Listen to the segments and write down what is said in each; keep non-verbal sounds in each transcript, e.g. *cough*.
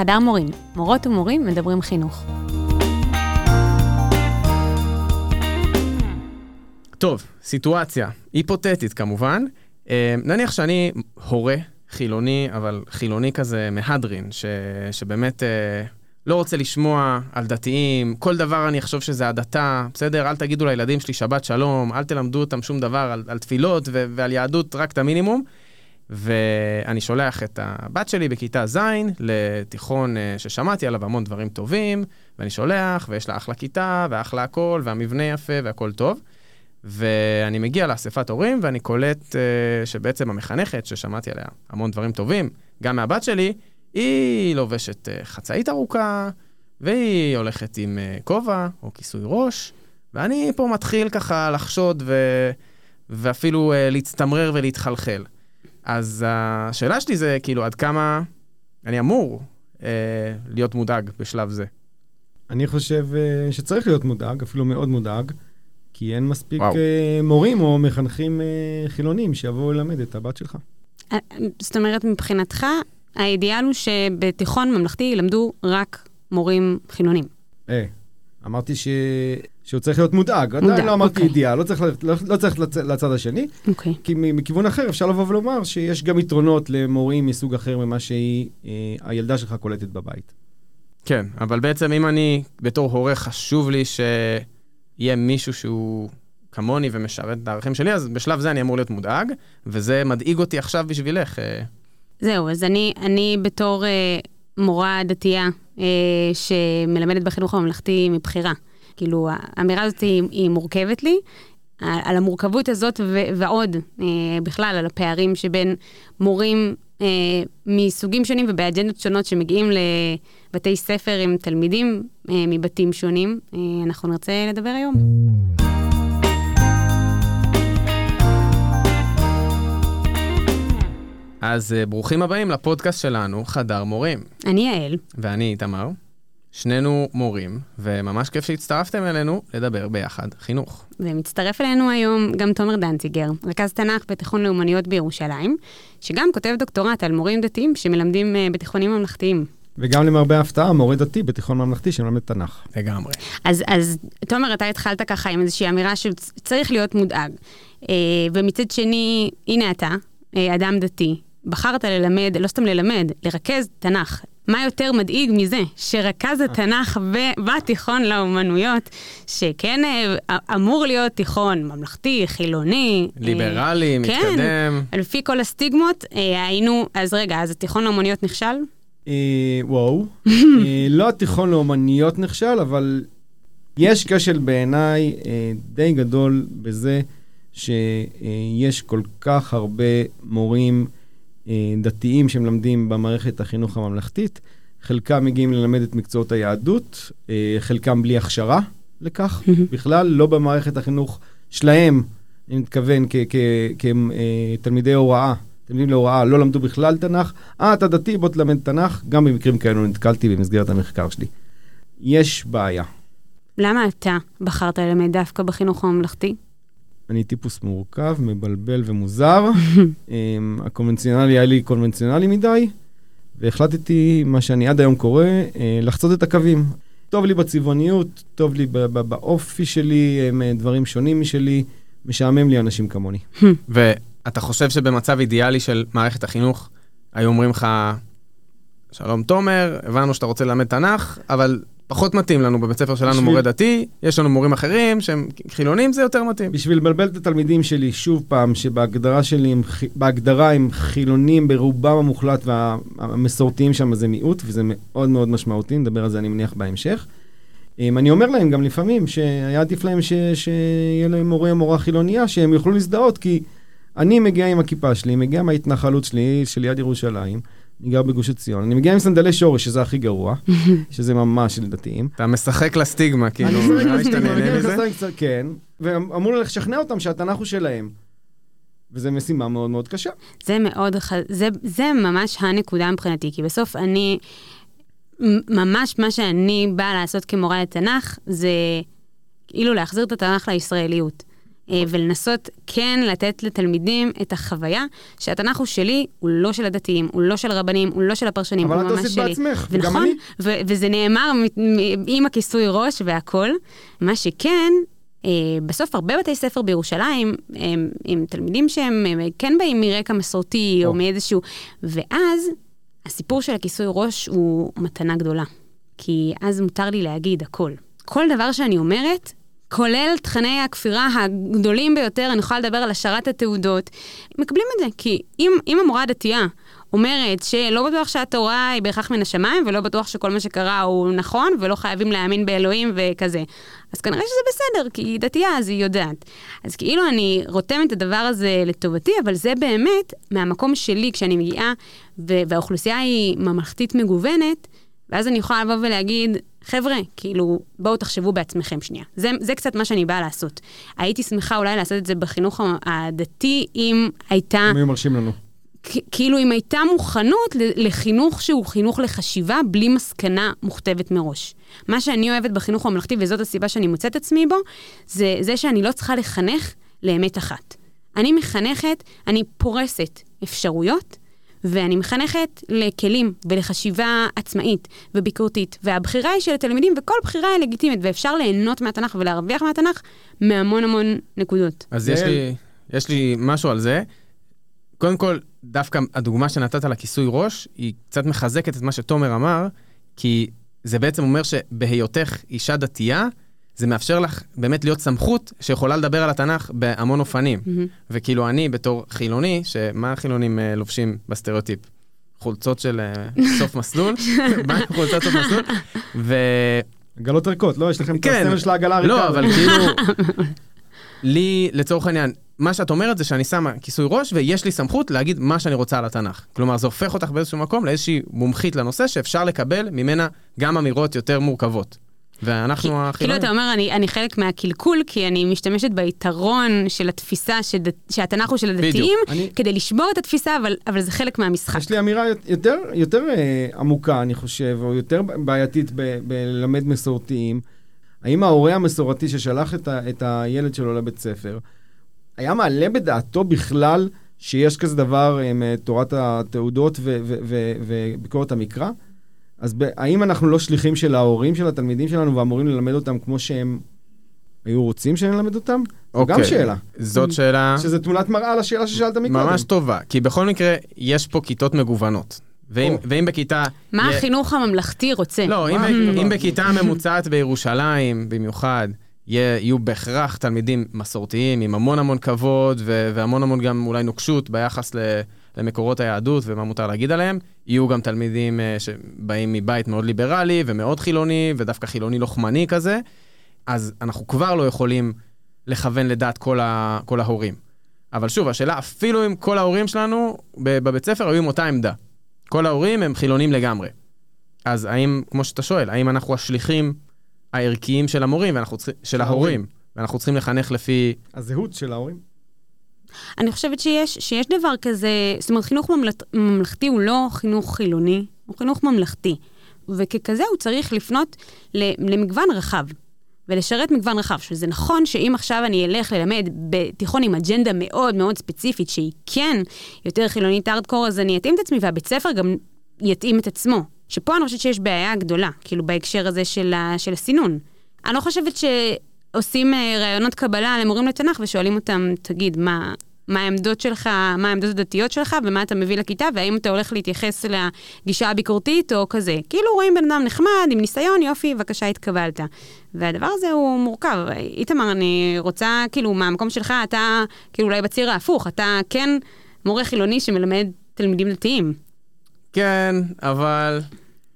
חדר מורים, מורות ומורים מדברים חינוך. טוב, סיטואציה, היפותטית כמובן. אה, נניח שאני הורה חילוני, אבל חילוני כזה מהדרין, ש, שבאמת אה, לא רוצה לשמוע על דתיים, כל דבר אני אחשוב שזה הדתה, בסדר? אל תגידו לילדים שלי שבת שלום, אל תלמדו אותם שום דבר על, על תפילות ו, ועל יהדות, רק את המינימום. ואני שולח את הבת שלי בכיתה ז' לתיכון אה, ששמעתי עליו המון דברים טובים, ואני שולח, ויש לה אחלה כיתה, ואחלה הכל, והמבנה יפה, והכל טוב. ואני מגיע לאספת הורים, ואני קולט uh, שבעצם המחנכת, ששמעתי עליה המון דברים טובים, גם מהבת שלי, היא לובשת uh, חצאית ארוכה, והיא הולכת עם כובע או כיסוי ראש, ואני פה מתחיל ככה לחשוד ו... ואפילו להצטמרר ולהתחלחל. אז השאלה שלי זה כאילו עד כמה אני אמור uh, להיות מודאג בשלב זה. אני חושב uh, שצריך להיות מודאג, אפילו מאוד מודאג. כי אין מספיק. אה, מורים או מחנכים אה, חילונים שיבואו ללמד את הבת שלך. אה, זאת אומרת, מבחינתך, האידיאל הוא שבתיכון ממלכתי ילמדו רק מורים חילונים. אה, אמרתי ש... שהוא צריך להיות מודאג. מודאג, עדיין לא אמרתי אוקיי. אידיאל, לא צריך, לא, לא צריך לצ... לצד השני. אוקיי. כי מכיוון אחר אפשר לבוא ולומר שיש גם יתרונות למורים מסוג אחר ממה שהיא, אה, הילדה שלך קולטת בבית. כן, אבל בעצם אם אני בתור הורה חשוב לי ש... יהיה מישהו שהוא כמוני ומשרת את הערכים שלי, אז בשלב זה אני אמור להיות מודאג, וזה מדאיג אותי עכשיו בשבילך. אה. זהו, אז אני, אני בתור אה, מורה דתייה אה, שמלמדת בחינוך הממלכתי מבחירה, כאילו האמירה הזאת היא, היא מורכבת לי. על המורכבות הזאת ו- ועוד, אה, בכלל, על הפערים שבין מורים אה, מסוגים שונים ובאג'נדות שונות שמגיעים לבתי ספר עם תלמידים אה, מבתים שונים. אה, אנחנו נרצה לדבר היום. אז ברוכים הבאים לפודקאסט שלנו, חדר מורים. אני יעל. ואני איתמר. שנינו מורים, וממש כיף שהצטרפתם אלינו לדבר ביחד חינוך. ומצטרף אלינו היום גם תומר דנציגר, רכז תנ"ך בתיכון לאומניות בירושלים, שגם כותב דוקטורט על מורים דתיים שמלמדים uh, בתיכונים ממלכתיים. וגם למרבה ההפתעה, מורה דתי בתיכון ממלכתי שמלמד תנ"ך. לגמרי. אז, אז תומר, אתה התחלת ככה עם איזושהי אמירה שצריך להיות מודאג. Uh, ומצד שני, הנה אתה, uh, אדם דתי, בחרת ללמד, לא סתם ללמד, לרכז תנ"ך. מה יותר מדאיג מזה שרכז התנ"ך בתיכון לאומנויות, שכן אה, אמור להיות תיכון ממלכתי, חילוני. אה, ליברלי, כן, מתקדם. כן, לפי כל הסטיגמות, אה, היינו, אז רגע, אז התיכון לאומניות נכשל? וואו, *laughs* לא התיכון לאומניות נכשל, אבל יש כשל בעיניי די גדול בזה שיש כל כך הרבה מורים, אה, דתיים שמלמדים במערכת החינוך הממלכתית. חלקם מגיעים ללמד את מקצועות היהדות, אה, חלקם בלי הכשרה לכך בכלל, לא במערכת החינוך שלהם, אני מתכוון כתלמידי אה, הוראה, תלמידים להוראה, לא למדו בכלל תנ"ך. אה, אתה דתי, בוא תלמד תנ"ך. גם במקרים כאלו נתקלתי במסגרת המחקר שלי. יש בעיה. למה אתה בחרת ללמד דווקא בחינוך הממלכתי? אני טיפוס מורכב, מבלבל ומוזר. *laughs* אמ, הקונבנציונלי היה לי קונבנציונלי מדי, והחלטתי, מה שאני עד היום קורא, אה, לחצות את הקווים. טוב לי בצבעוניות, טוב לי באופי שלי, אה, דברים שונים משלי, משעמם לי אנשים כמוני. *laughs* ואתה חושב שבמצב אידיאלי של מערכת החינוך, היו אומרים לך, שלום תומר, הבנו שאתה רוצה ללמד תנ"ך, אבל פחות מתאים לנו בבית ספר שלנו בשביל... מורה דתי, יש לנו מורים אחרים שהם חילונים, זה יותר מתאים. בשביל לבלבל את התלמידים שלי, שוב פעם, שבהגדרה שלי, הם, בהגדרה הם חילונים ברובם המוחלט והמסורתיים שם זה מיעוט, וזה מאוד מאוד משמעותי, נדבר על זה אני מניח בהמשך. אמ, אני אומר להם גם לפעמים שהיה עדיף להם ש... שיהיה להם מורה או מורה חילוניה, שהם יוכלו להזדהות, כי אני מגיע עם הכיפה שלי, מגיע מההתנחלות שלי, של יד ירושלים. אני גר בגוש עציון, אני מגיע עם סנדלי שורש, שזה הכי גרוע, *laughs* שזה ממש של דתיים. אתה משחק לסטיגמה, כאילו, נראה לי שאתה נהנה מזה? כן, ואמרו לי לשכנע אותם שהתנ"ך הוא שלהם. וזו משימה מאוד מאוד קשה. זה מאוד, זה, זה ממש הנקודה מבחינתי, כי בסוף אני, ממש מה שאני באה לעשות כמורה לתנ"ך, זה כאילו להחזיר את התנ"ך לישראליות. אה, ולנסות כן לתת לתלמידים את החוויה שהתנ"ך הוא שלי, הוא לא של הדתיים, הוא לא של הרבנים, הוא לא של הפרשנים, הוא אבל את ממש עשית שלי. בעצמך, ונכון, אני. ו- וזה נאמר עם הכיסוי ראש והכל. מה שכן, אה, בסוף הרבה בתי ספר בירושלים, הם, עם תלמידים שהם הם כן באים מרקע מסורתי או או. מאיזשהו... ואז הסיפור של הכיסוי ראש הוא מתנה גדולה. כי אז מותר לי להגיד הכל. כל דבר שאני אומרת, כולל תכני הכפירה הגדולים ביותר, אני יכולה לדבר על השארת התעודות, מקבלים את זה. כי אם, אם המורה הדתייה אומרת שלא בטוח שהתורה היא בהכרח מן השמיים, ולא בטוח שכל מה שקרה הוא נכון, ולא חייבים להאמין באלוהים וכזה, אז כנראה שזה בסדר, כי היא דתייה, אז היא יודעת. אז כאילו אני רותמת את הדבר הזה לטובתי, אבל זה באמת מהמקום שלי, כשאני מגיעה, והאוכלוסייה היא ממלכתית מגוונת, ואז אני יכולה לבוא ולהגיד, חבר'ה, כאילו, בואו תחשבו בעצמכם שנייה. זה, זה קצת מה שאני באה לעשות. הייתי שמחה אולי לעשות את זה בחינוך הדתי, אם הייתה, הם היו מרשים לנו. כאילו אם הייתה מוכנות לחינוך שהוא חינוך לחשיבה, בלי מסקנה מוכתבת מראש. מה שאני אוהבת בחינוך הממלכתי, וזאת הסיבה שאני מוצאת עצמי בו, זה זה שאני לא צריכה לחנך לאמת אחת. אני מחנכת, אני פורסת אפשרויות, ואני מחנכת לכלים ולחשיבה עצמאית וביקורתית, והבחירה היא של התלמידים, וכל בחירה היא לגיטימית, ואפשר ליהנות מהתנ"ך ולהרוויח מהתנ"ך מהמון המון נקודות. אז יש לי, יש לי משהו על זה. קודם כל, דווקא הדוגמה שנתת לכיסוי ראש, היא קצת מחזקת את מה שתומר אמר, כי זה בעצם אומר שבהיותך אישה דתייה, זה מאפשר לך באמת להיות סמכות שיכולה לדבר על התנ"ך בהמון אופנים. מהמם. וכאילו אני בתור חילוני, שמה החילונים אה, לובשים בסטריאוטיפ? חולצות של אה, סוף מסלול, *laughs* מה עם חולצות סוף מסלול, ו... עגלות ריקות, לא? יש לכם את כן. הסמל של העגלה הריקה. לא, אבל כאילו, *laughs* לי, לצורך העניין, מה שאת אומרת זה שאני שמה כיסוי ראש ויש לי סמכות להגיד מה שאני רוצה על התנ"ך. כלומר, זה הופך אותך באיזשהו מקום לאיזושהי מומחית לנושא שאפשר לקבל ממנה גם אמירות יותר מורכבות. ואנחנו כאילו החילונים. אתה אומר, אני, אני חלק מהקלקול, כי אני משתמשת ביתרון של התפיסה שד, שהתנ"ך הוא של בדיוק. הדתיים, אני- כדי לשבור את התפיסה, אבל, אבל זה חלק מהמשחק. יש לי אמירה יותר, יותר אה, עמוקה, אני חושב, או יותר בעייתית ב- בללמד מסורתיים. האם ההורה המסורתי ששלח את, ה, את הילד שלו לבית ספר, היה מעלה בדעתו בכלל שיש כזה דבר עם אה, תורת התעודות ו- ו- ו- וביקורת המקרא? אז ב- האם אנחנו לא שליחים של ההורים של התלמידים שלנו ואמורים ללמד אותם כמו שהם היו רוצים שנלמד אותם? זו גם אוקיי. שאלה. זאת שאלה שזה תמונת מראה לשאלה ששאלת מקודם. ממש טובה, כי בכל מקרה, יש פה כיתות מגוונות. ואם, או. ואם בכיתה... מה יהיה- החינוך הממלכתי רוצה? לא, אם? אם בכיתה ממוצעת בירושלים, במיוחד, יהיו בהכרח תלמידים מסורתיים עם המון המון כבוד ו- והמון המון גם אולי נוקשות ביחס ל- למקורות היהדות ומה מותר להגיד עליהם, יהיו גם תלמידים אה, שבאים מבית מאוד ליברלי ומאוד חילוני, ודווקא חילוני לוחמני כזה, אז אנחנו כבר לא יכולים לכוון לדעת כל, ה- כל ההורים. אבל שוב, השאלה, אפילו אם כל ההורים שלנו בבית ספר היו עם אותה עמדה. כל ההורים הם חילונים לגמרי. אז האם, כמו שאתה שואל, האם אנחנו השליחים הערכיים של המורים, ואנחנו צריכים, של ההורים, ואנחנו צריכים לחנך לפי... הזהות של ההורים. אני חושבת שיש, שיש דבר כזה, זאת אומרת, חינוך ממלכ- ממלכתי הוא לא חינוך חילוני, הוא חינוך ממלכתי. וככזה הוא צריך לפנות למגוון רחב, ולשרת מגוון רחב. שזה נכון שאם עכשיו אני אלך ללמד בתיכון עם אג'נדה מאוד מאוד ספציפית, שהיא כן יותר חילונית ארדקור, אז אני אתאים את עצמי, והבית ספר גם יתאים את עצמו. שפה אני חושבת שיש בעיה גדולה, כאילו בהקשר הזה של, ה- של הסינון. אני לא חושבת שעושים אה, ראיונות קבלה למורים לתנ"ך ושואלים אותם, תגיד, מה, מה העמדות שלך, מה העמדות הדתיות שלך ומה אתה מביא לכיתה, והאם אתה הולך להתייחס לגישה הביקורתית או כזה. כאילו רואים בן אדם נחמד, עם ניסיון, יופי, בבקשה, התקבלת. והדבר הזה הוא מורכב. איתמר, אני רוצה, כאילו, מהמקום שלך, אתה, כאילו, אולי בציר ההפוך, אתה כן מורה חילוני שמלמד תלמידים דתיים. כן, אבל...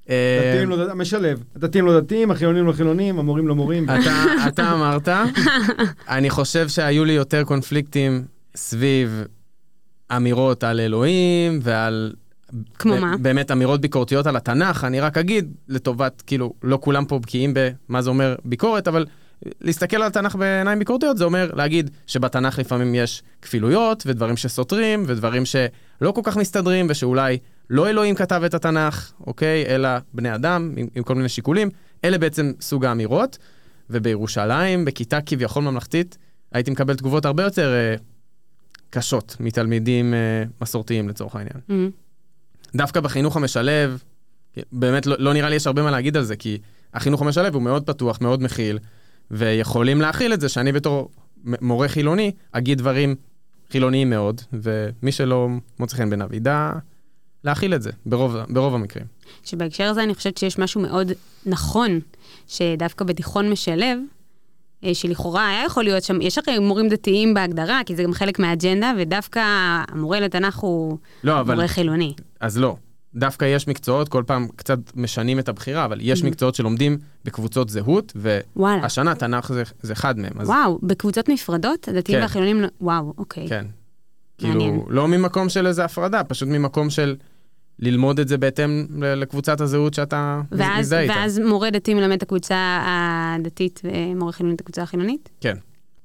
דתיים לא דתיים, משלב. הדתיים לא דתיים, החילונים לא חילונים, המורים לא מורים. אתה, אמרת, *laughs* אני חושב שהיו לי יותר קונפליקטים סביב אמירות על אלוהים ועל... כמו מה? באמת אמירות ביקורתיות על התנ"ך, אני רק אגיד לטובת, כאילו, לא כולם פה בקיאים במה זה אומר ביקורת, אבל להסתכל על התנ"ך בעיניים ביקורתיות זה אומר להגיד שבתנ"ך לפעמים יש כפילויות ודברים שסותרים ודברים שלא כל כך מסתדרים ושאולי לא אלוהים כתב את התנ"ך, אוקיי? אלא בני אדם עם, עם כל מיני שיקולים. אלה בעצם סוג האמירות. ובירושלים, בכיתה כביכול ממלכתית, הייתי מקבל תגובות הרבה יותר אה, קשות מתלמידים אה, מסורתיים לצורך העניין. אמ, דווקא בחינוך המשלב, באמת לא, לא נראה לי יש הרבה מה להגיד על זה, כי החינוך המשלב הוא מאוד פתוח, מאוד מכיל, ויכולים להכיל את זה שאני בתור מורה חילוני אגיד דברים חילוניים מאוד, ומי שלא מוצא חן בעיניו ידע להכיל את זה, ברוב, ברוב המקרים. שבהקשר הזה אני חושבת שיש משהו מאוד נכון, שדווקא בתיכון משלב, אה, שלכאורה היה יכול להיות שם, יש הרי מורים דתיים בהגדרה, כי זה גם חלק מהאג'נדה, ודווקא המורה לתנ"ך הוא לא, אבל... מורה חילוני. אז לא. דווקא יש מקצועות, כל פעם קצת משנים את הבחירה, אבל יש Mhm. מקצועות שלומדים בקבוצות זהות, וואלה. והשנה תנ"ך זה, זה אחד מהם. אז וואו, בקבוצות נפרדות? הדתיים כן. והחילונים? לא- וואו, אוקיי. כן. מעניין. כאילו, לא ממקום של איזה הפרדה, פשוט ממקום של ללמוד את זה בהתאם לקבוצת הזהות שאתה ואז, מזדהה איתה. ואז מורה דתי מלמד את הקבוצה הדתית ומורה חילוני את הקבוצה החילונית? כן.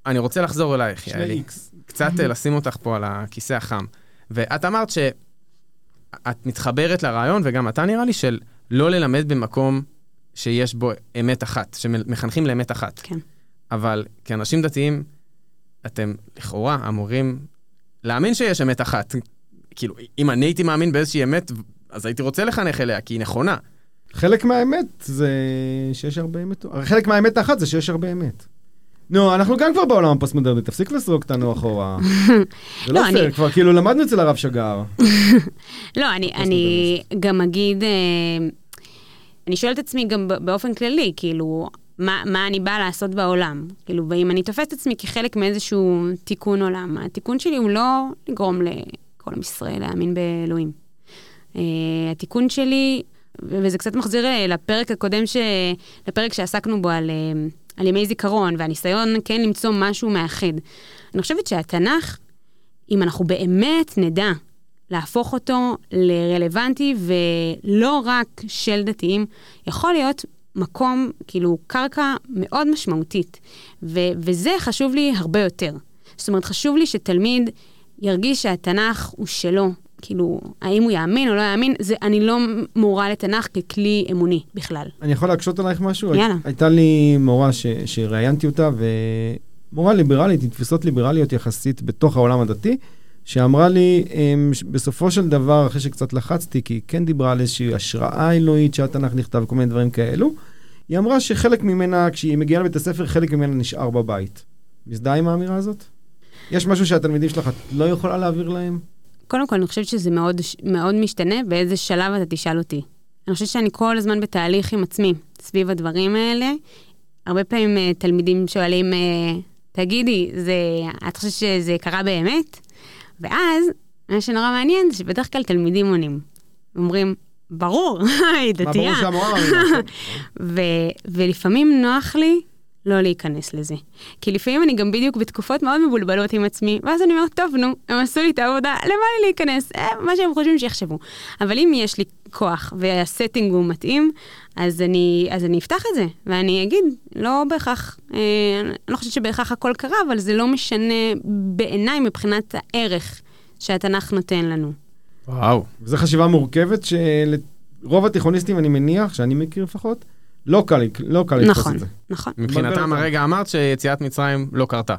אני רוצה לחזור אלייך, שני יעלי. איקס. קצת אה, לשים אותך פה על הכיסא החם. ואת אמרת שאת מתחברת לרעיון, וגם אתה נראה לי, של לא ללמד במקום שיש בו אמת אחת, שמחנכים לאמת אחת. כן. אבל כאנשים דתיים, אתם לכאורה אמורים להאמין שיש אמת אחת. כאילו, אם אני הייתי מאמין באיזושהי אמת, אז הייתי רוצה לחנך אליה, כי היא נכונה. חלק מהאמת זה שיש הרבה אמת. חלק מהאמת האחת זה שיש הרבה אמת. נו, אנחנו גם כבר בעולם הפוסט-מודרני, תפסיק לזרוק אותנו *laughs* אחורה. זה לא לא, פייר, כבר כאילו למדנו אצל הרב שגר. *laughs* לא, אני, גם אגיד, אה, אני שואלת את עצמי גם באופן כללי, כאילו, מה, מה אני באה לעשות בעולם? כאילו, ואם אני תופסת את עצמי כחלק מאיזשהו תיקון עולם, התיקון שלי הוא לא לגרום לכל עם ישראל להאמין באלוהים. אה, התיקון שלי, וזה קצת מחזיר אה, לפרק הקודם, ש... לפרק שעסקנו בו על, אה, על ימי זיכרון, והניסיון כן למצוא משהו מאחד. אני חושבת שהתנ"ך, אם אנחנו באמת נדע להפוך אותו לרלוונטי ולא רק של דתיים, יכול להיות מקום, כאילו, קרקע מאוד משמעותית. ו- וזה חשוב לי הרבה יותר. זאת אומרת, חשוב לי שתלמיד ירגיש שהתנ"ך הוא שלו. כאילו, האם הוא יאמין או לא יאמין, זה, אני לא מורה לתנ"ך ככלי אמוני בכלל. אני יכול להקשות עלייך משהו? יאללה. הייתה לי מורה ש- שראיינתי אותה, ומורה ליברלית, עם תפיסות ליברליות יחסית בתוך העולם הדתי, שאמרה לי, אמ, ש- בסופו של דבר, אחרי שקצת לחצתי, כי היא כן דיברה על איזושהי השראה אלוהית שהתנ"ך נכתב, כל מיני דברים כאלו, היא אמרה שחלק ממנה, כשהיא מגיעה לבית הספר, חלק ממנה נשאר בבית. מזדהה עם האמירה הזאת? יש משהו שהתלמידים שלך את לא יכולה להעביר להם? קודם כל, אני חושבת שזה מאוד, מאוד משתנה באיזה שלב אתה תשאל אותי. אני חושבת שאני כל הזמן בתהליך עם עצמי סביב הדברים האלה. הרבה פעמים אה, תלמידים שואלים, אה, תגידי, זה, את חושבת שזה קרה באמת? ואז, מה שנורא מעניין זה שבדרך כלל תלמידים עונים. אומרים, ברור, *laughs* היא מה ברור דתייה. שהמורה מאמינה? *laughs* ו- ולפעמים נוח לי לא להיכנס לזה. כי לפעמים אני גם בדיוק בתקופות מאוד מבולבלות עם עצמי, ואז אני אומרת, טוב, נו, הם עשו לי את העבודה, למה לי להיכנס? אה, מה שהם חושבים שיחשבו. אבל אם יש לי כוח והסטינג הוא מתאים, אז אני, אז אני אפתח את זה, ואני אגיד, לא בהכרח, אה, אני לא חושבת שבהכרח הכל קרה, אבל זה לא משנה בעיניי מבחינת הערך שהתנ"ך נותן לנו. וואו. וזו חשיבה מורכבת שלרוב התיכוניסטים, אני מניח, שאני מכיר לפחות, לא קל, לא קל לתפוס נכון, את זה. נכון. מבחינתם אותם. הרגע אמרת שיציאת מצרים לא קרתה.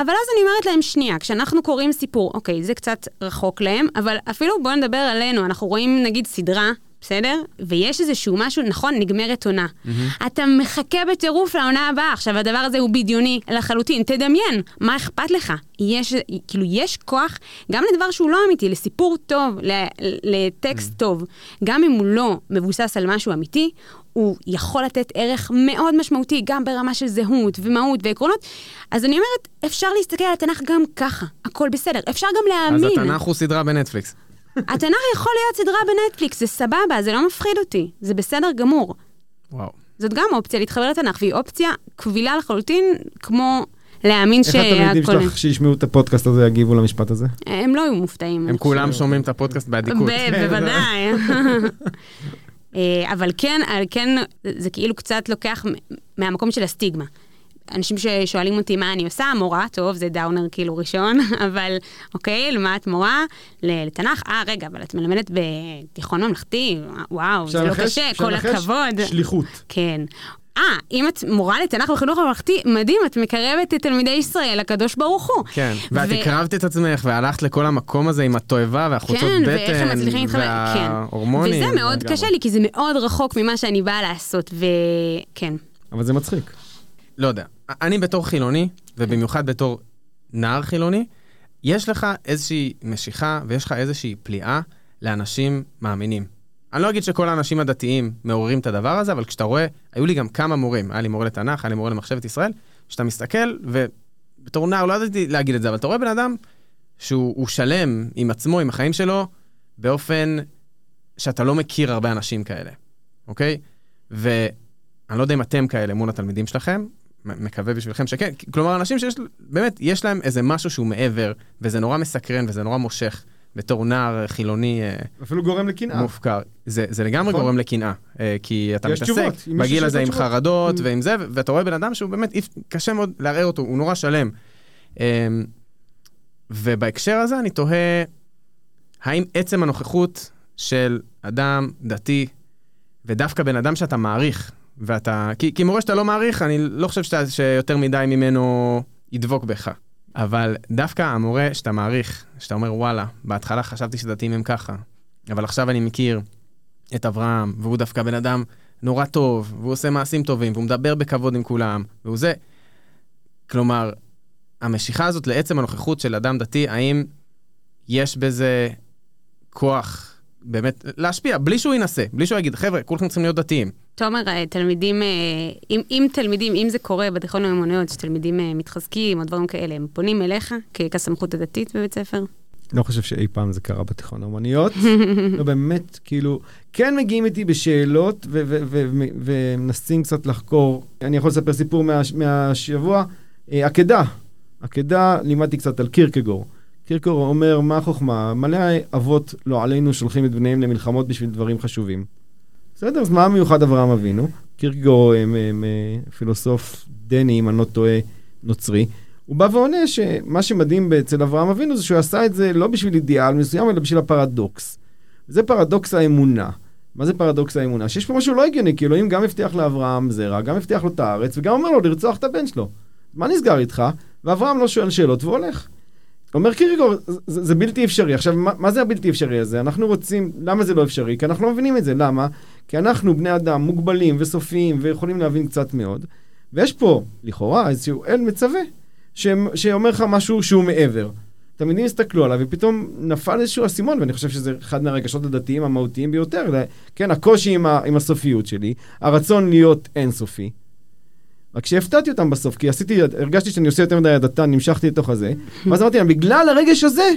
אבל אז אני אומרת להם, שנייה, כשאנחנו קוראים סיפור, אוקיי, זה קצת רחוק להם, אבל אפילו בואו נדבר עלינו, אנחנו רואים נגיד סדרה, בסדר? ויש איזשהו משהו, נכון, נגמרת עונה. אתה מחכה בטירוף לעונה הבאה, עכשיו הדבר הזה הוא בדיוני לחלוטין, תדמיין, מה אכפת לך? יש, כאילו, יש כוח גם לדבר שהוא לא אמיתי, לסיפור טוב, ל- לטקסט טוב, גם אם הוא לא מבוסס על משהו אמיתי, הוא יכול לתת ערך מאוד משמעותי, גם ברמה של זהות ומהות ועקרונות. אז אני אומרת, אפשר להסתכל על התנ"ך גם ככה, הכל בסדר. אפשר גם אז להאמין. התנ"ך הוא סדרה בנטפליקס. התנ"ך יכול להיות סדרה בנטפליקס, זה סבבה, זה לא מפחיד אותי, זה בסדר גמור. וואו. זאת גם אופציה להתחבר לתנ"ך, והיא אופציה קבילה לחלוטין, כמו להאמין איך התלמידים שהכל... שלך שישמעו את הפודקאסט הזה יגיבו למשפט הזה? הם לא היו מופתעים. הם כולם. שומעים את הפודקאסט באדיקות. ב- בוודאי. *laughs* אה, אבל כן, אה, כן, זה כאילו קצת לוקח מהמקום של הסטיגמה. אנשים ששואלים אותי מה אני עושה, מורה, טוב, זה דאונר כאילו ראשון, *laughs* אבל אוקיי, למה את מורה? לתנ"ך? אה, רגע, אבל את מלמדת בתיכון ממלכתי? וואו, זה לא? קשה, כל? הכבוד. שליחות. כן. אה, אם את מורה לתנ"ך בחינוך הממלכתי, מדהים, את מקרבת את תלמידי ישראל לקדוש ברוך הוא. כן, ואת ו- הקרבת את עצמך והלכת לכל המקום הזה עם התועבה והחולצות כן, בטן ואיך הם מצליחים להתחבר, כן. וההורמונים. וזה מאוד לגמרי. קשה לי, כי זה מאוד רחוק ממה שאני באה לעשות, וכן. אבל זה מצחיק. לא יודע. אני בתור חילוני, ובמיוחד בתור נער חילוני, יש לך איזושהי משיכה ויש לך איזושהי פליאה לאנשים מאמינים. אני לא אגיד שכל האנשים הדתיים מעוררים את הדבר הזה, אבל כשאתה רואה, היו לי גם כמה מורים, היה לי מורה לתנ"ך, היה לי מורה למחשבת ישראל, כשאתה מסתכל, ובתור נער לא ידעתי להגיד את זה, אבל אתה רואה בן אדם שהוא הוא שלם עם עצמו, עם החיים שלו, באופן שאתה לא מכיר הרבה אנשים כאלה, אוקיי? ואני לא יודע אם אתם כאלה מול התלמידים שלכם, מקווה בשבילכם שכן, כלומר, אנשים שיש, באמת, יש להם איזה משהו שהוא מעבר, וזה נורא מסקרן וזה נורא מושך, בתור נער חילוני אה, אפילו גורם לקנאה. מופקר. זה, זה לגמרי נכון. גורם לקנאה, אה, כי אתה מתעסק תשובות, בגיל הזה עם תשובות. חרדות Mm. ועם זה, ואתה רואה בן אדם שהוא באמת, קשה מאוד לערער אותו, הוא נורא שלם. אה, ובהקשר הזה אני תוהה, האם עצם הנוכחות של אדם דתי, ודווקא בן אדם שאתה מעריך, ואתה... כי, כי מורה שאתה לא מעריך, אני לא חושב שאתה, שיותר מדי ממנו ידבוק בך. אבל דווקא המורה שאתה מעריך, שאתה אומר, וואלה, בהתחלה חשבתי שדתיים הם ככה, אבל עכשיו אני מכיר את אברהם, והוא דווקא בן אדם נורא טוב, והוא עושה מעשים טובים, והוא מדבר בכבוד עם כולם, והוא זה. כלומר, המשיכה הזאת לעצם הנוכחות של אדם דתי, האם יש בזה כוח באמת להשפיע, בלי שהוא ינסה, בלי שהוא יגיד, חבר'ה, כולכם צריכים להיות דתיים. תומר, אה, תלמידים, אה, אם, אם תלמידים, אם זה קורה בתיכון למיומנויות, שתלמידים אה, מתחזקים או דברים כאלה, הם פונים אליך כ- כסמכות הדתית בבית ספר? לא חושב שאי פעם זה קרה בתיכון האומניות. *laughs* לא באמת, כאילו, כן מגיעים איתי בשאלות ומנסים קצת לחקור. אני יכול לספר סיפור מה- מהשבוע. עקדה, עקדה, לימדתי קצת על קירקגור. קירקגור אומר, מה החוכמה? מלא אבות, לא עלינו, שולחים את בניהם למלחמות בשביל דברים חשובים. בסדר, אז מה מיוחד אברהם אבינו? קירקגור, אה, פילוסוף דני, אם אני לא טועה, נוצרי. הוא בא ועונה שמה שמדהים אצל אברהם אבינו זה שהוא עשה את זה לא בשביל אידיאל מסוים, אלא בשביל הפרדוקס. זה פרדוקס האמונה. מה זה פרדוקס האמונה? שיש פה משהו לא הגיוני, כי אלוהים גם הבטיח לאברהם זרע, גם הבטיח לו את הארץ, וגם אומר לו לרצוח את הבן שלו. מה נסגר איתך? ואברהם לא שואל שאלות והולך. אומר קיריגור, זה, זה בלתי אפשרי. עכשיו, מה, מה זה הבלתי אפשרי הזה? אנחנו רוצים, למה זה לא אפשרי? כי אנחנו לא מבינים את זה. למה? כי אנחנו בני אדם מוגבלים וסופיים ויכולים להבין קצת מאוד, ויש פה, לכאורה, איזשהו אל מצווה, ש, שאומר לך משהו שהוא מעבר. תלמידים הסתכלו עליו ופתאום נפל איזשהו אסימון, ואני חושב שזה אחד מהרגשות הדתיים המהותיים ביותר. כן, הקושי עם, ה, עם הסופיות שלי, הרצון להיות אינסופי. רק שהפתעתי אותם בסוף, כי עשיתי, הרגשתי שאני עושה יותר מדי הדתה, נמשכתי לתוך הזה, ואז אמרתי להם, בגלל הרגש הזה,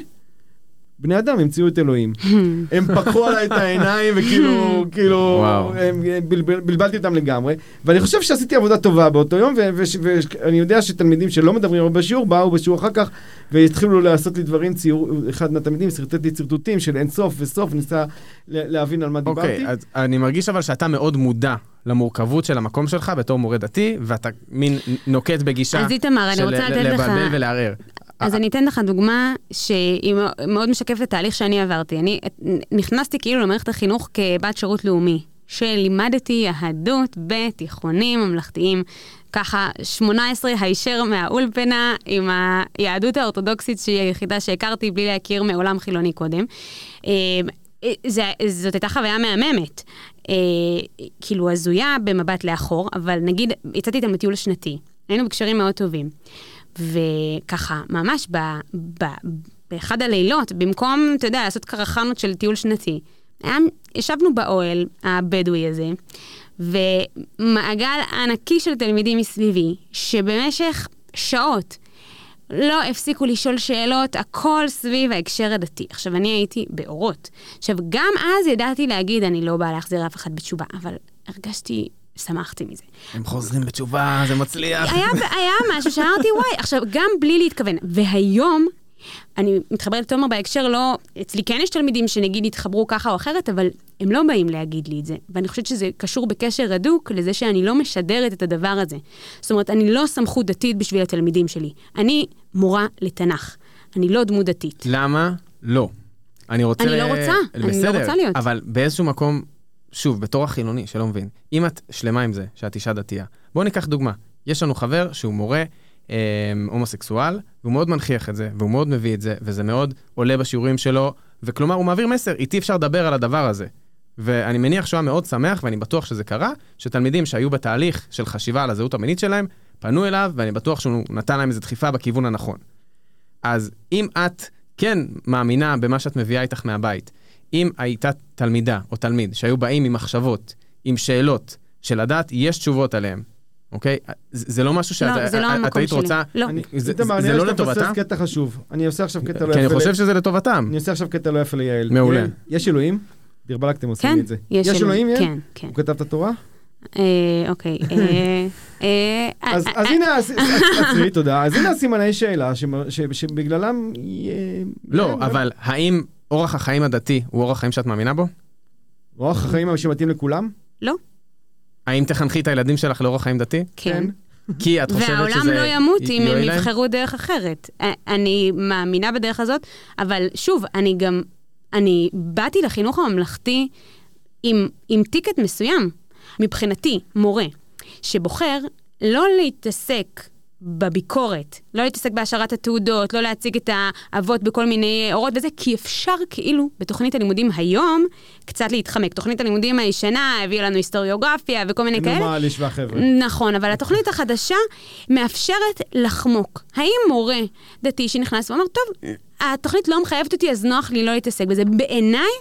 בני אדם המציאו את אלוהים. *laughs* הם פקחו עליי את העיניים, וכאילו, *laughs* כאילו, וואו. הם, בלבל, בלבלתי אותם לגמרי. ואני חושב שעשיתי עבודה טובה באותו יום, ואני יודע שתלמידים שלא מדברים הרבה בשיעור, באו בשיעור אחר כך, והתחילו לעשות לי דברים, ציור, אחד מהתלמידים שרטט לי שרטוטים של אין סוף וסוף, ניסה להבין על מה דיברתי. אוקיי, אז אני מרגיש אבל שאתה מאוד מודע למורכבות של המקום שלך בתור מורה דתי, ואתה מין נוקט בגישה אז איתמר, אני של רוצה ל- לתת לך- לבלבל ולערער. אז אני אתן לך דוגמה שהיא מאוד משקפת את התהליך שאני עברתי. אני נכנסתי כאילו למערכת החינוך כבת שירות לאומי, שלימדתי יהדות בתיכונים ממלכתיים. ככה, 18 הישר מהאולפנה עם היהדות האורתודוקסית שהיא היחידה שהכרתי בלי להכיר מעולם חילוני קודם. אה, זה, זאת הייתה חוויה מהממת. אה, כאילו הזויה במבט לאחור, אבל נגיד, יצאתי איתם לטיול שנתי. היינו בקשרים מאוד טובים. וככה, ממש ב, ב, באחד הלילות, במקום, אתה יודע, לעשות קרחנות של טיול שנתי, היה, ישבנו באוהל הבדואי הזה, ומעגל ענקי של תלמידים מסביבי, שבמשך שעות לא הפסיקו לשאול שאלות, הכל סביב ההקשר הדתי. עכשיו, אני הייתי באורות. עכשיו, גם אז ידעתי להגיד, אני לא באה להחזיר אף אחד בתשובה, אבל הרגשתי, שמחתי מזה. הם חוזרים בתשובה, זה מצליח. היה, היה משהו שאמרתי, וואי, עכשיו, גם בלי להתכוון. והיום, אני מתחברת לתומר בהקשר לא, אצלי כן יש תלמידים שנגיד התחברו ככה או אחרת, אבל הם לא באים להגיד לי את זה. ואני חושבת שזה קשור בקשר הדוק לזה שאני לא משדרת את הדבר הזה. זאת אומרת, אני לא סמכות דתית בשביל התלמידים שלי. אני מורה לתנ"ך. אני לא דמות דתית. למה? לא. אני רוצה... אני ל- לא רוצה, אני לא בסדר, רוצה להיות. אבל באיזשהו מקום, שוב, בתור החילוני שלא מבין, אם את שלמה עם זה שאת אישה דתייה, בואו ניקח דוגמה. יש לנו חבר שהוא מורה אה, הומוסקסואל, והוא מאוד מנכיח את זה, והוא מאוד מביא את זה, וזה מאוד עולה בשיעורים שלו, וכלומר, הוא מעביר מסר, איתי אפשר לדבר על הדבר הזה. ואני מניח שהוא היה מאוד שמח, ואני בטוח שזה קרה, שתלמידים שהיו בתהליך של חשיבה על הזהות המינית שלהם, פנו אליו, ואני בטוח שהוא נתן להם איזו דחיפה בכיוון הנכון. אז אם את כן מאמינה במה שאת מביאה איתך מהבית, אם הייתה תלמידה או תלמיד שהיו באים עם מחשבות, עם שאלות, שלדעת יש תשובות עליהן, אוקיי? זה, זה לא משהו שאת לא, זה לא המקום היית שלי. רוצה... לא. אני- זה- איתמר, זה נראה לא שאתה מפספס לטובתם? קטע חשוב. אני עושה עכשיו קטע לא כי אני יפה. חושב שזה לטובתם. אני עושה עכשיו קטע לא יפה ליעל. מעולה. יש אלוהים? דיר באלק אתם עושים כן, לי את זה. יש יש אלוהים, יעל? כן, כן. הוא כתב את התורה? אוקיי. אז הנה, עצרי, תודה. אז הנה הסימני שאלה שבגללם... לא, אבל האם אורח החיים הדתי הוא אורח חיים שאת מאמינה בו? אורח החיים שמתאים לכולם? אה, האם תחנכי את הילדים שלך לאורח חיים דתי? כן. כי את חושבת שזה... והעולם לא ימות אם הם? יבחרו דרך אחרת. אני מאמינה בדרך הזאת, אבל שוב, אני גם, אני באתי לחינוך הממלכתי עם, עם טיקט מסוים. מבחינתי, מורה שבוחר לא להתעסק בביקורת, לא להתעסק בהשארת התעודות, לא להציג את האבות בכל מיני אורות וזה, כי אפשר כאילו בתוכנית הלימודים היום קצת להתחמק. תוכנית הלימודים הישנה הביאה לנו היסטוריוגרפיה וכל מיני כאלה. נורמליש והחבר'ה. נכון, אבל התוכנית החדשה מאפשרת לחמוק. האם מורה דתי שנכנס ואומר, טוב, התוכנית לא מחייבת אותי, אז נוח לי לא להתעסק בזה. בעיניי,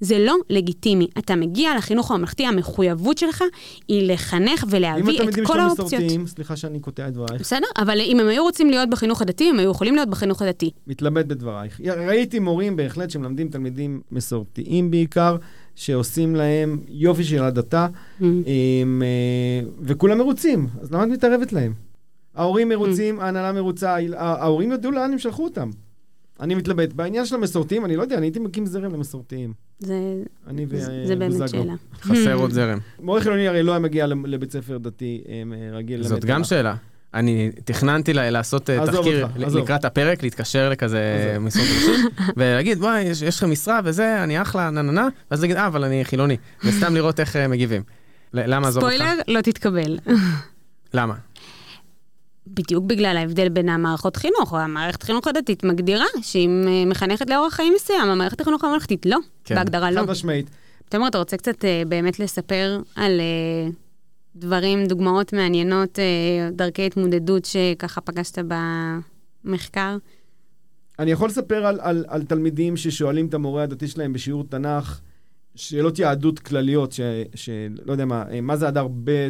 זה לא לגיטימי. אתה מגיע לחינוך הממלכתי, המחויבות שלך היא לחנך אם ולהביא את התלמידים כל שלו האופציות. מסורתיים, סליחה שאני קוטע את דברייך, בסדר? אבל אם הם היו רוצים להיות בחינוך הדתי, הם היו יכולים להיות בחינוך הדתי. מתלבט בדברייך. ראיתי מורים בהחלט שמלמדים תלמידים מסורתיים בעיקר, שעושים להם יופי של הדתה, Mm. עם, אה, וכולם מרוצים, אז למה את מתערבת להם? ההורים מרוצים, ההנהלה מרוצה, ההורים ידעו לאן הם שלחו אותם. אני מתלבט. בעניין של המסורתיים, אני לא יודע, אני הייתי מקים זרם למסורתיים. זה, אני זה, זה באמת. שאלה. חסר *laughs* עוד זרם. מורה חילוני הרי לא היה מגיע לבית ספר דתי אה, רגיל. זאת גם תנ"ך. שאלה. אני תכננתי ל- לעשות אה, תחקיר אותך. לקראת הפרק, להתקשר לכזה. משרות אנשים, *laughs* ולהגיד, וואי, יש יש לכם משרה וזה, אני אחלה, נה נה נה, ואז להגיד, אה, אבל אני חילוני. וסתם לראות איך אה, מגיבים. למה עזוב אותך? ספוילר, לא תתקבל. *laughs* למה? בדיוק בגלל ההבדל בין המערכות חינוך, או המערכת חינוך הדתית מגדירה שהיא אה, מחנכת לאורח חיים מסוים, המערכת החינוך הממלכתית לא, כן. בהגדרה לא. חד משמעית. תמר, אתה רוצה קצת אה, באמת לספר על אה, דברים, דוגמאות מעניינות, אה, דרכי התמודדות שככה פגשת במחקר? אני יכול לספר על, על, על תלמידים ששואלים את המורה הדתי שלהם בשיעור תנ"ך, שאלות יהדות כלליות, שלא יודע מה, מה זה אדר ב',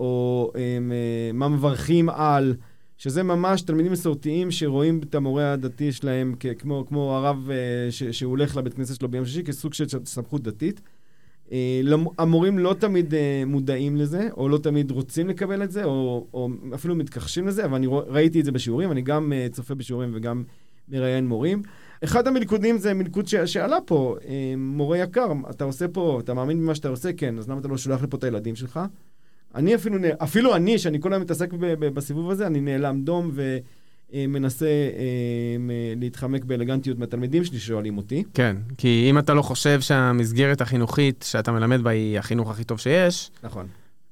או הם, אה, מה מברכים על, שזה ממש תלמידים מסורתיים שרואים את המורה הדתי שלהם כמו, כמו הרב אה, ש, שהוא הולך לבית כנסת שלו ביום שישי, כסוג של סמכות דתית. אה, המורים לא תמיד מודעים לזה, או לא תמיד רוצים לקבל את זה, או, או אפילו מתכחשים לזה, אבל אני ראיתי את זה בשיעורים, אני גם צופה בשיעורים וגם מראיין מורים. אחד המלכודים זה מלכוד ש- שעלה פה, מורה יקר, אתה עושה פה, אתה מאמין במה שאתה עושה? כן, אז למה אתה לא שולח לפה את הילדים שלך? אני אפילו, אפילו אני, שאני כל היום מתעסק ב- ב- בסיבוב הזה, אני נאלם דום ומנסה אה, מ- להתחמק באלגנטיות מהתלמידים שלי ששואלים אותי. כן, כי אם אתה לא חושב שהמסגרת החינוכית שאתה מלמד בה היא החינוך הכי טוב שיש, נכון.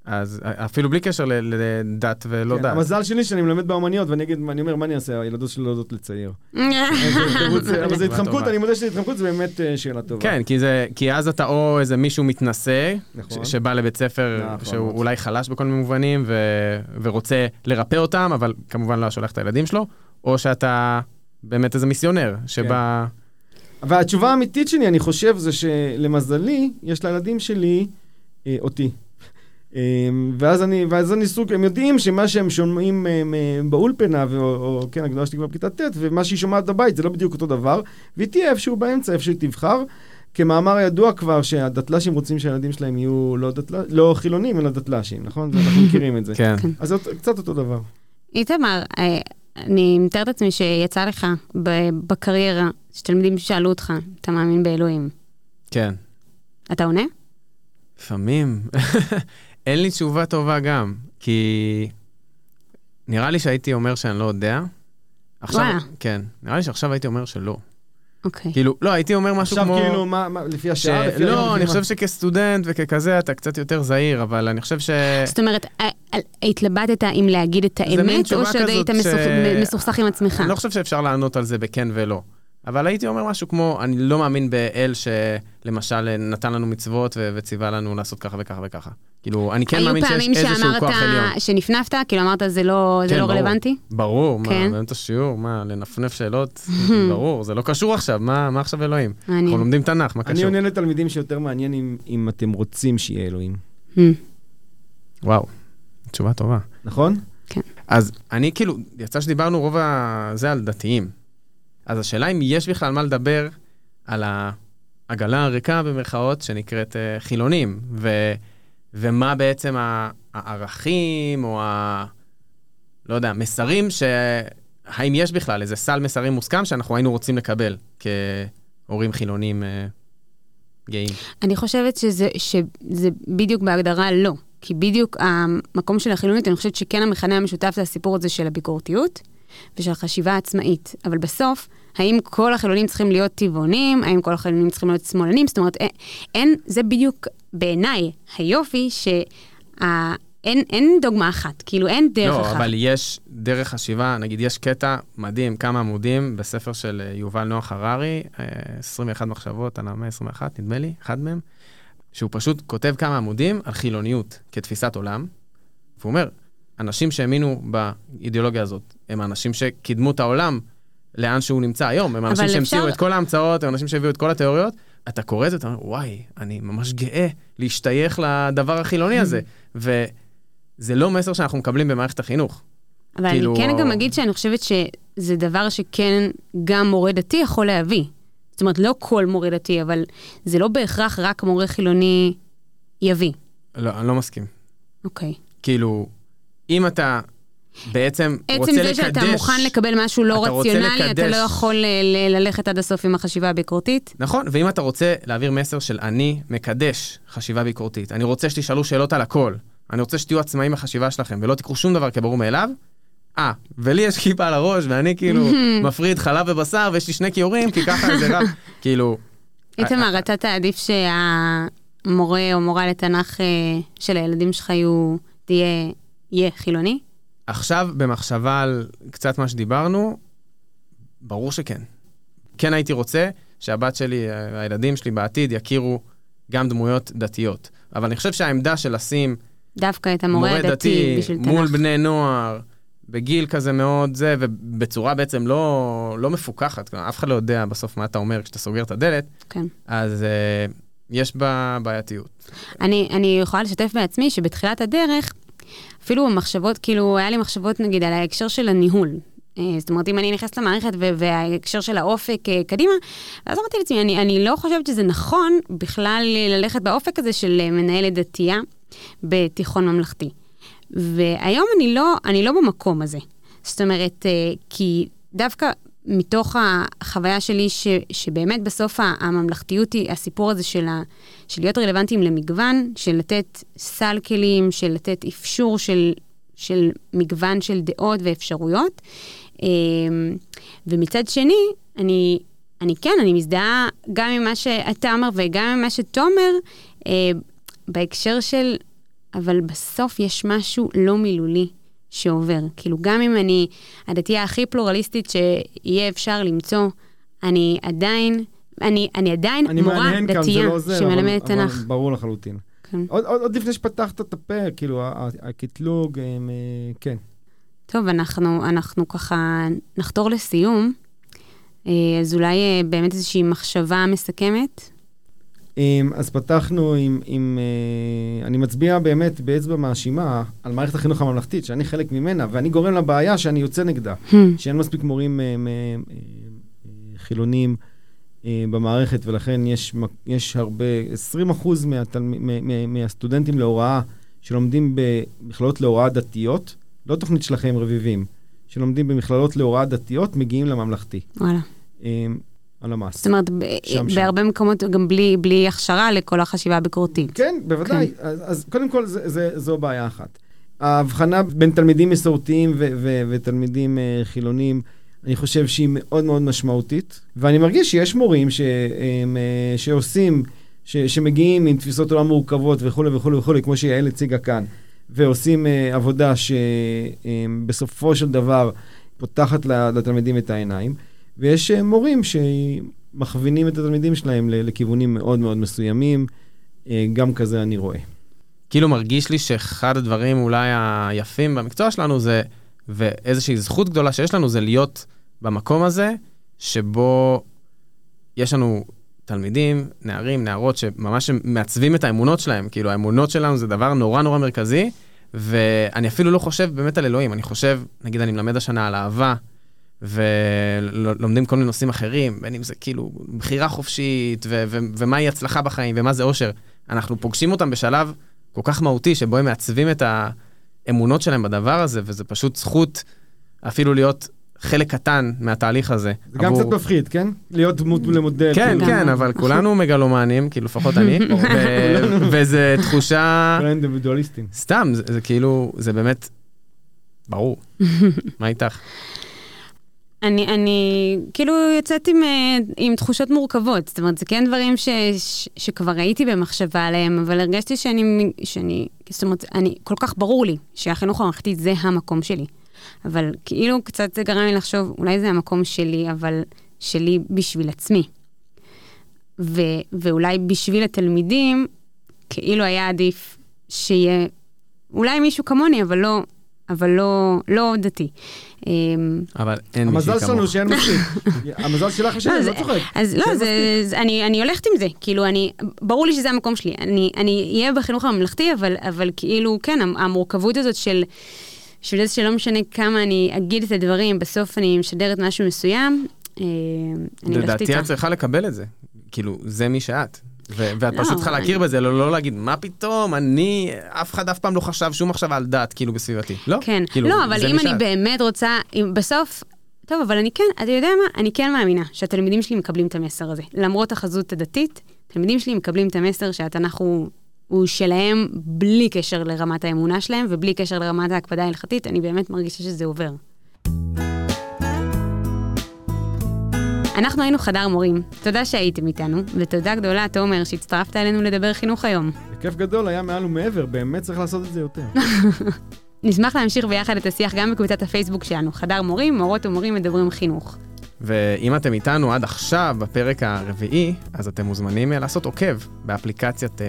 אז אפילו בלי קשר לדת ולא כן, דת. המזל שלי שאני מלמד באומניות, ואני אגיד, אני אומר, מה אני אעשה? הילדות שלי לא יודעות לצייר. אה, *laughs* אבל זה התחמקות. אני מודה שזה התחמקות, זה באמת אה, שאלה טובה. כן, כי, זה, כי אז אתה או איזה מישהו מתנשא, נכון. שבא לבית ספר נכון שהוא מאוד. אולי חלש בכל מיני מובנים, ו, ורוצה לרפא אותם, אבל כמובן לא שולח את הילדים שלו, או שאתה באמת איזה מיסיונר, שבא... והתשובה האמיתית שלי, אני חושב, זה שלמזלי, יש לילדים שלי אה, אותי. אה, ואז אני, ואז אני סוג, הם יודעים שמה שהם שומעים אה, באולפנה, או, או כן, הגדולה שלי כבר בכיתה ט', ומה שהיא שומעת בבית, זה לא בדיוק אותו דבר, והיא תהיה איפשהו באמצע, איפה שהיא תבחר. כמאמר ידוע כבר שהדתל"שים רוצים שהילדים שלהם יהיו לא, דתל... לא חילונים, אלא דתל"שים, נכון? אנחנו מכירים את זה. *laughs* כן. אז זה קצת אותו דבר. איתמר, אה, אני מתארת לעצמי שיצא לך בקריירה, שתלמידים שאלו אותך, אתה מאמין באלוהים. כן. אתה עונה? לפעמים. *laughs* אין לי תשובה טובה גם, כי נראה לי שהייתי אומר שאני לא יודע. עכשיו, וואלה. כן, נראה לי שעכשיו הייתי אומר שלא. אוקיי. כאילו, לא, הייתי אומר משהו עכשיו כמו... כאילו, מה, מה, לפי ש... השעה? לפי לא, אני? חושב שכסטודנט וככזה אתה קצת יותר זהיר, אבל אני חושב ש... זאת אומרת, ה- ה- התלבטת אם להגיד את האמת, או שעוד היית ש- מסוכ- מסוכסך עם עצמך? אני לא חושב שאפשר לענות על זה בכן ולא. אבל הייתי אומר משהו כמו, אני לא מאמין באל שלמשל נתן לנו מצוות ו- וציווה לנו לעשות ככה וככה וככה. כאילו, אני כן מאמין שיש היו פעמים איזשהו שאמרת, כוח עליון. שנפנפת, כאילו אמרת, זה לא זה כן, לא ברור. רלוונטי? ברור, מה, כן. באמצע שיעור, מה, לנפנף שאלות? *laughs* ברור, זה לא קשור עכשיו, מה מה עכשיו אלוהים? מעניין. אנחנו לומדים תנ"ך, מה אני קשור? עונה לתלמידים שיותר מעניין אם, אם אתם רוצים שיהיה אלוהים, Hmm. וואו, תשובה טובה. נכון? אז אני כאילו, יצא שדיברנו רוב הזה על דתיים. אז השאלה אם יש בכלל מה לדבר על העגלה הריקה במרכאות שנקראת אה, חילונים, ו, ומה בעצם הערכים או ה... לא יודע, מסרים ש... האם יש בכלל איזה סל מסרים מוסכם שאנחנו היינו רוצים לקבל כהורים חילונים אה, גאים? אני חושבת שזה, שזה בדיוק בהגדרה לא. כי בדיוק המקום של החילוניות, אני חושבת שכן המכנה המשותף זה הסיפור הזה של הביקורתיות ושל החשיבה העצמאית. אבל בסוף, האם כל החילונים צריכים להיות טבעונים? האם כל החילונים צריכים להיות שמאלנים? זאת אומרת, אין, אין זה בדיוק בעיניי היופי שאין אין דוגמה אחת, כאילו אין דרך לא, אחת. אבל יש דרך חשיבה, נגיד יש קטע מדהים, כמה עמודים בספר של אה, יובל נוח הררי, אה, 21 מחשבות על המאה ה-21, נדמה לי, אחד מהם, שהוא פשוט כותב כמה עמודים על חילוניות כתפיסת עולם, והוא אומר, אנשים שהאמינו באידיאולוגיה הזאת, הם האנשים שקידמו את העולם לאן שהוא נמצא היום, הם האנשים אבל שהמציאו אפשר- את כל ההמצאות, הם האנשים שהביאו את כל התיאוריות. אתה קורא את זה, אתה אומר, וואי, אני ממש גאה להשתייך לדבר החילוני הזה. וזה לא מסר שאנחנו מקבלים במערכת החינוך. אבל כאילו- אני כן גם אגיד שאני חושבת שזה דבר שכן גם מורה דתי יכול להביא. זאת אומרת, לא כל מורה דתי, אבל זה לא בהכרח רק מורה חילוני יביא. לא, אני לא מסכים. אוקיי. כאילו, אם אתה בעצם רוצה עצם לקדש... זה שאתה מוכן לקבל משהו לא אתה רציונלי, אתה לא יכול ל- ללכת עד הסוף עם החשיבה הביקורתית. נכון, ואם אתה רוצה להעביר מסר של אני מקדש חשיבה ביקורתית, אני רוצה שתשאלו שאלות על הכל, אני רוצה שתהיו עצמאים בחשיבה שלכם ולא תיקחו שום דבר כברור מאליו, אה, ולי יש כיפה על הראש ואני כאילו *laughs* מפריד חלב ובשר ויש לי שני כיורים כי ככה זה רב, *laughs* כאילו... איתמר, אתה תעדיף שהמורה או מורה לתנ"ך אה, של הילדים שלך יהיו, תהיה, יהיה חילוני? עכשיו, במחשבה על קצת מה שדיברנו, ברור שכן. כן הייתי רוצה שהבת שלי, אה, הילדים שלי בעתיד יכירו גם דמויות דתיות. אבל אני חושב שהעמדה של לשים דווקא את המורה מורה הדתי דתי בשביל מול תנ"ך. בני נוער, בגיל כזה מאוד זה, ובצורה בעצם לא, לא מפוקחת, כלומר, אף אחד לא יודע בסוף מה אתה אומר כשאתה סוגר את הדלת, כן. אז uh, יש בה בעייתיות. אני, אני יכולה לשתף בעצמי שבתחילת הדרך, אפילו המחשבות, כאילו, היה לי מחשבות נגיד על ההקשר של הניהול. אה, זאת אומרת, אם אני נכנסת למערכת וההקשר של האופק אה, קדימה, ואז אמרתי לעצמי, אני, אני לא חושבת שזה נכון בכלל ללכת באופק הזה של אה, מנהלת דתייה בתיכון ממלכתי. והיום אני לא, אני לא במקום הזה. זאת אומרת, כי דווקא מתוך החוויה שלי, ש, שבאמת בסוף הממלכתיות היא הסיפור הזה של, ה, של להיות רלוונטיים למגוון, של לתת סל כלים, של לתת אפשור של, של מגוון של דעות ואפשרויות. אה, ומצד שני, אני, אני כן, אני מזדהה גם עם מה שאתה אומר וגם עם מה שתומר, אה, בהקשר של, אבל בסוף יש משהו לא מילולי שעובר. כאילו, גם אם אני הדתייה הכי פלורליסטית שיהיה אפשר למצוא, אני עדיין, אני, אני עדיין אני מורה דתייה לא שמלמדת אבל- אבל תנ"ך. ברור לחלוטין. כן. עוד, עוד, עוד לפני שפתחת את הפה, כאילו, הקטלוג, הם, אה, כן. טוב, אנחנו, אנחנו ככה נחתור לסיום. אה, אז אולי אה, באמת איזושהי מחשבה מסכמת. אז פתחנו עם, עם אה, אני מצביע באמת באצבע מאשימה על מערכת החינוך הממלכתית, שאני חלק ממנה, ואני גורם לבעיה שאני יוצא נגדה, שאין מספיק מורים אה, אה, חילונים במערכת, ולכן יש, יש הרבה, 20% מהתלמ, מ- מ- מהסטודנטים להוראה שלומדים במכללות להוראה דתיות, לא תוכנית שלכם רביבים, שלומדים במכללות להוראה דתיות, מגיעים לממלכתי. וואלה. הלמ"ס. זאת אומרת, שם, שם. בהרבה מקומות גם בלי, בלי הכשרה לכל החשיבה הביקורתית. כן, בוודאי. כן. אז, אז קודם כל, זה, זה, זו בעיה אחת. ההבחנה בין תלמידים מסורתיים ו- ו- ותלמידים uh, חילונים, אני חושב שהיא מאוד מאוד משמעותית, ואני מרגיש שיש מורים ש, הם, אה, שעושים, ש, שמגיעים עם תפיסות עולם מורכבות וכולי וכולי וכולי, כמו שיעל הציגה כאן, ועושים uh, עבודה שבסופו של דבר פותחת לתלמידים את העיניים, ויש uh, מורים שמכווינים את התלמידים שלהם לכיוונים מאוד מאוד מסוימים, uh, גם כזה אני רואה. כאילו מרגיש לי שאחד הדברים אולי היפים במקצוע שלנו זה, ואיזושהי זכות גדולה שיש לנו, זה להיות במקום הזה, שבו יש לנו תלמידים, נערים, נערות, שממש מעצבים את האמונות שלהם. כאילו, האמונות שלנו זה דבר נורא נורא מרכזי, ואני אפילו לא חושב באמת על אלוהים, אני חושב, נגיד, אני מלמד השנה על אהבה, ולומדים כל מיני נושאים אחרים, בין אם זה כאילו בחירה חופשית, ו- ו- ומהי הצלחה בחיים, ומה זה אושר. אנחנו פוגשים אותם בשלב כל כך מהותי, שבו הם מעצבים את האמונות שלהם בדבר הזה, וזה פשוט זכות אפילו להיות חלק קטן מהתהליך הזה. זה גם קצת מפחיד, כן? להיות דמות למודל. כן, כן, אבל *laughs* כולנו מגלומנים, כאילו לפחות אני, וזה תחושה... כולנו *laughs* אינדיבידואליסטים. סתם, זה כאילו, זה באמת ברור. מה *laughs* איתך? אני, אני כאילו יוצאת עם, אה, עם תחושות מורכבות, זאת אומרת, זה כן דברים ש, ש, שכבר הייתי במחשבה עליהם, אבל הרגשתי שאני, שאני, זאת אומרת, אני, כל כך ברור לי שהחינוך הממלכתי זה המקום שלי. אבל כאילו קצת זה גרם לי לחשוב, אולי זה המקום שלי, אבל שלי בשביל עצמי. ו, ואולי בשביל התלמידים, כאילו היה עדיף שיהיה אולי מישהו כמוני, אבל לא, אבל לא, לא דתי. אמ, אבל אין מישהי כמוך. המזל שלנו שאין מספיק. *laughs* המזל שלך שאני לא, לא צוחק. אז לא, אני הולכת עם זה. כאילו, אני, ברור לי שזה המקום שלי. אני אהיה בחינוך הממלכתי, אבל כאילו, כן, המורכבות הזאת של... בשביל זה שלא משנה כמה אני אגיד את הדברים, בסוף אני משדרת משהו מסוים, אה, אני הולכת איתה. לדעתי את צריכה לקבל את זה. כאילו, זה מי שאת. ואת לא, פשוט צריכה להכיר בזה, לא, לא להגיד, מה פתאום, אני, אף אחד אף פעם לא חשב שום מחשבה על דת, כאילו, בסביבתי. לא, כן. כאילו, לא, אבל אם אני באמת רוצה, אם בסוף, טוב, אבל אני כן, אתה יודע מה? אני כן מאמינה שהתלמידים שלי מקבלים את המסר הזה. למרות החזות הדתית, התלמידים שלי מקבלים את המסר שהתנ"ך הוא הוא שלהם בלי קשר לרמת האמונה שלהם ובלי קשר לרמת ההקפדה ההלכתית, אני באמת מרגישה שזה עובר. אנחנו היינו חדר מורים, תודה שהייתם איתנו, ותודה גדולה, תומר, שהצטרפת אלינו לדבר חינוך היום. בכיף גדול, היה מעל ומעבר, באמת צריך לעשות את זה יותר. *laughs* נשמח להמשיך ביחד את השיח גם בקבוצת הפייסבוק שלנו, חדר מורים, מורות ומורים מדברים חינוך. ואם אתם איתנו עד עכשיו, בפרק הרביעי, אז אתם מוזמנים אה, לעשות עוקב באפליקציית אה,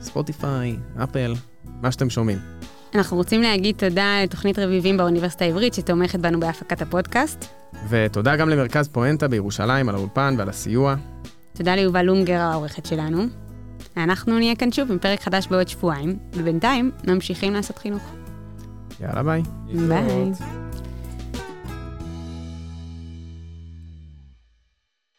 ספוטיפיי, אפל, מה שאתם שומעים. אנחנו רוצים להגיד תודה לתוכנית רביבים באוניברסיטה העברית שתומכת בנו בהפקת הפודקאסט. ותודה גם למרכז פואנטה בירושלים על האולפן ועל הסיוע. תודה ליובל לונגר העורכת שלנו. אנחנו נהיה כאן שוב עם פרק חדש בעוד שבועיים, ובינתיים ממשיכים לעשות חינוך. יאללה ביי. ביי.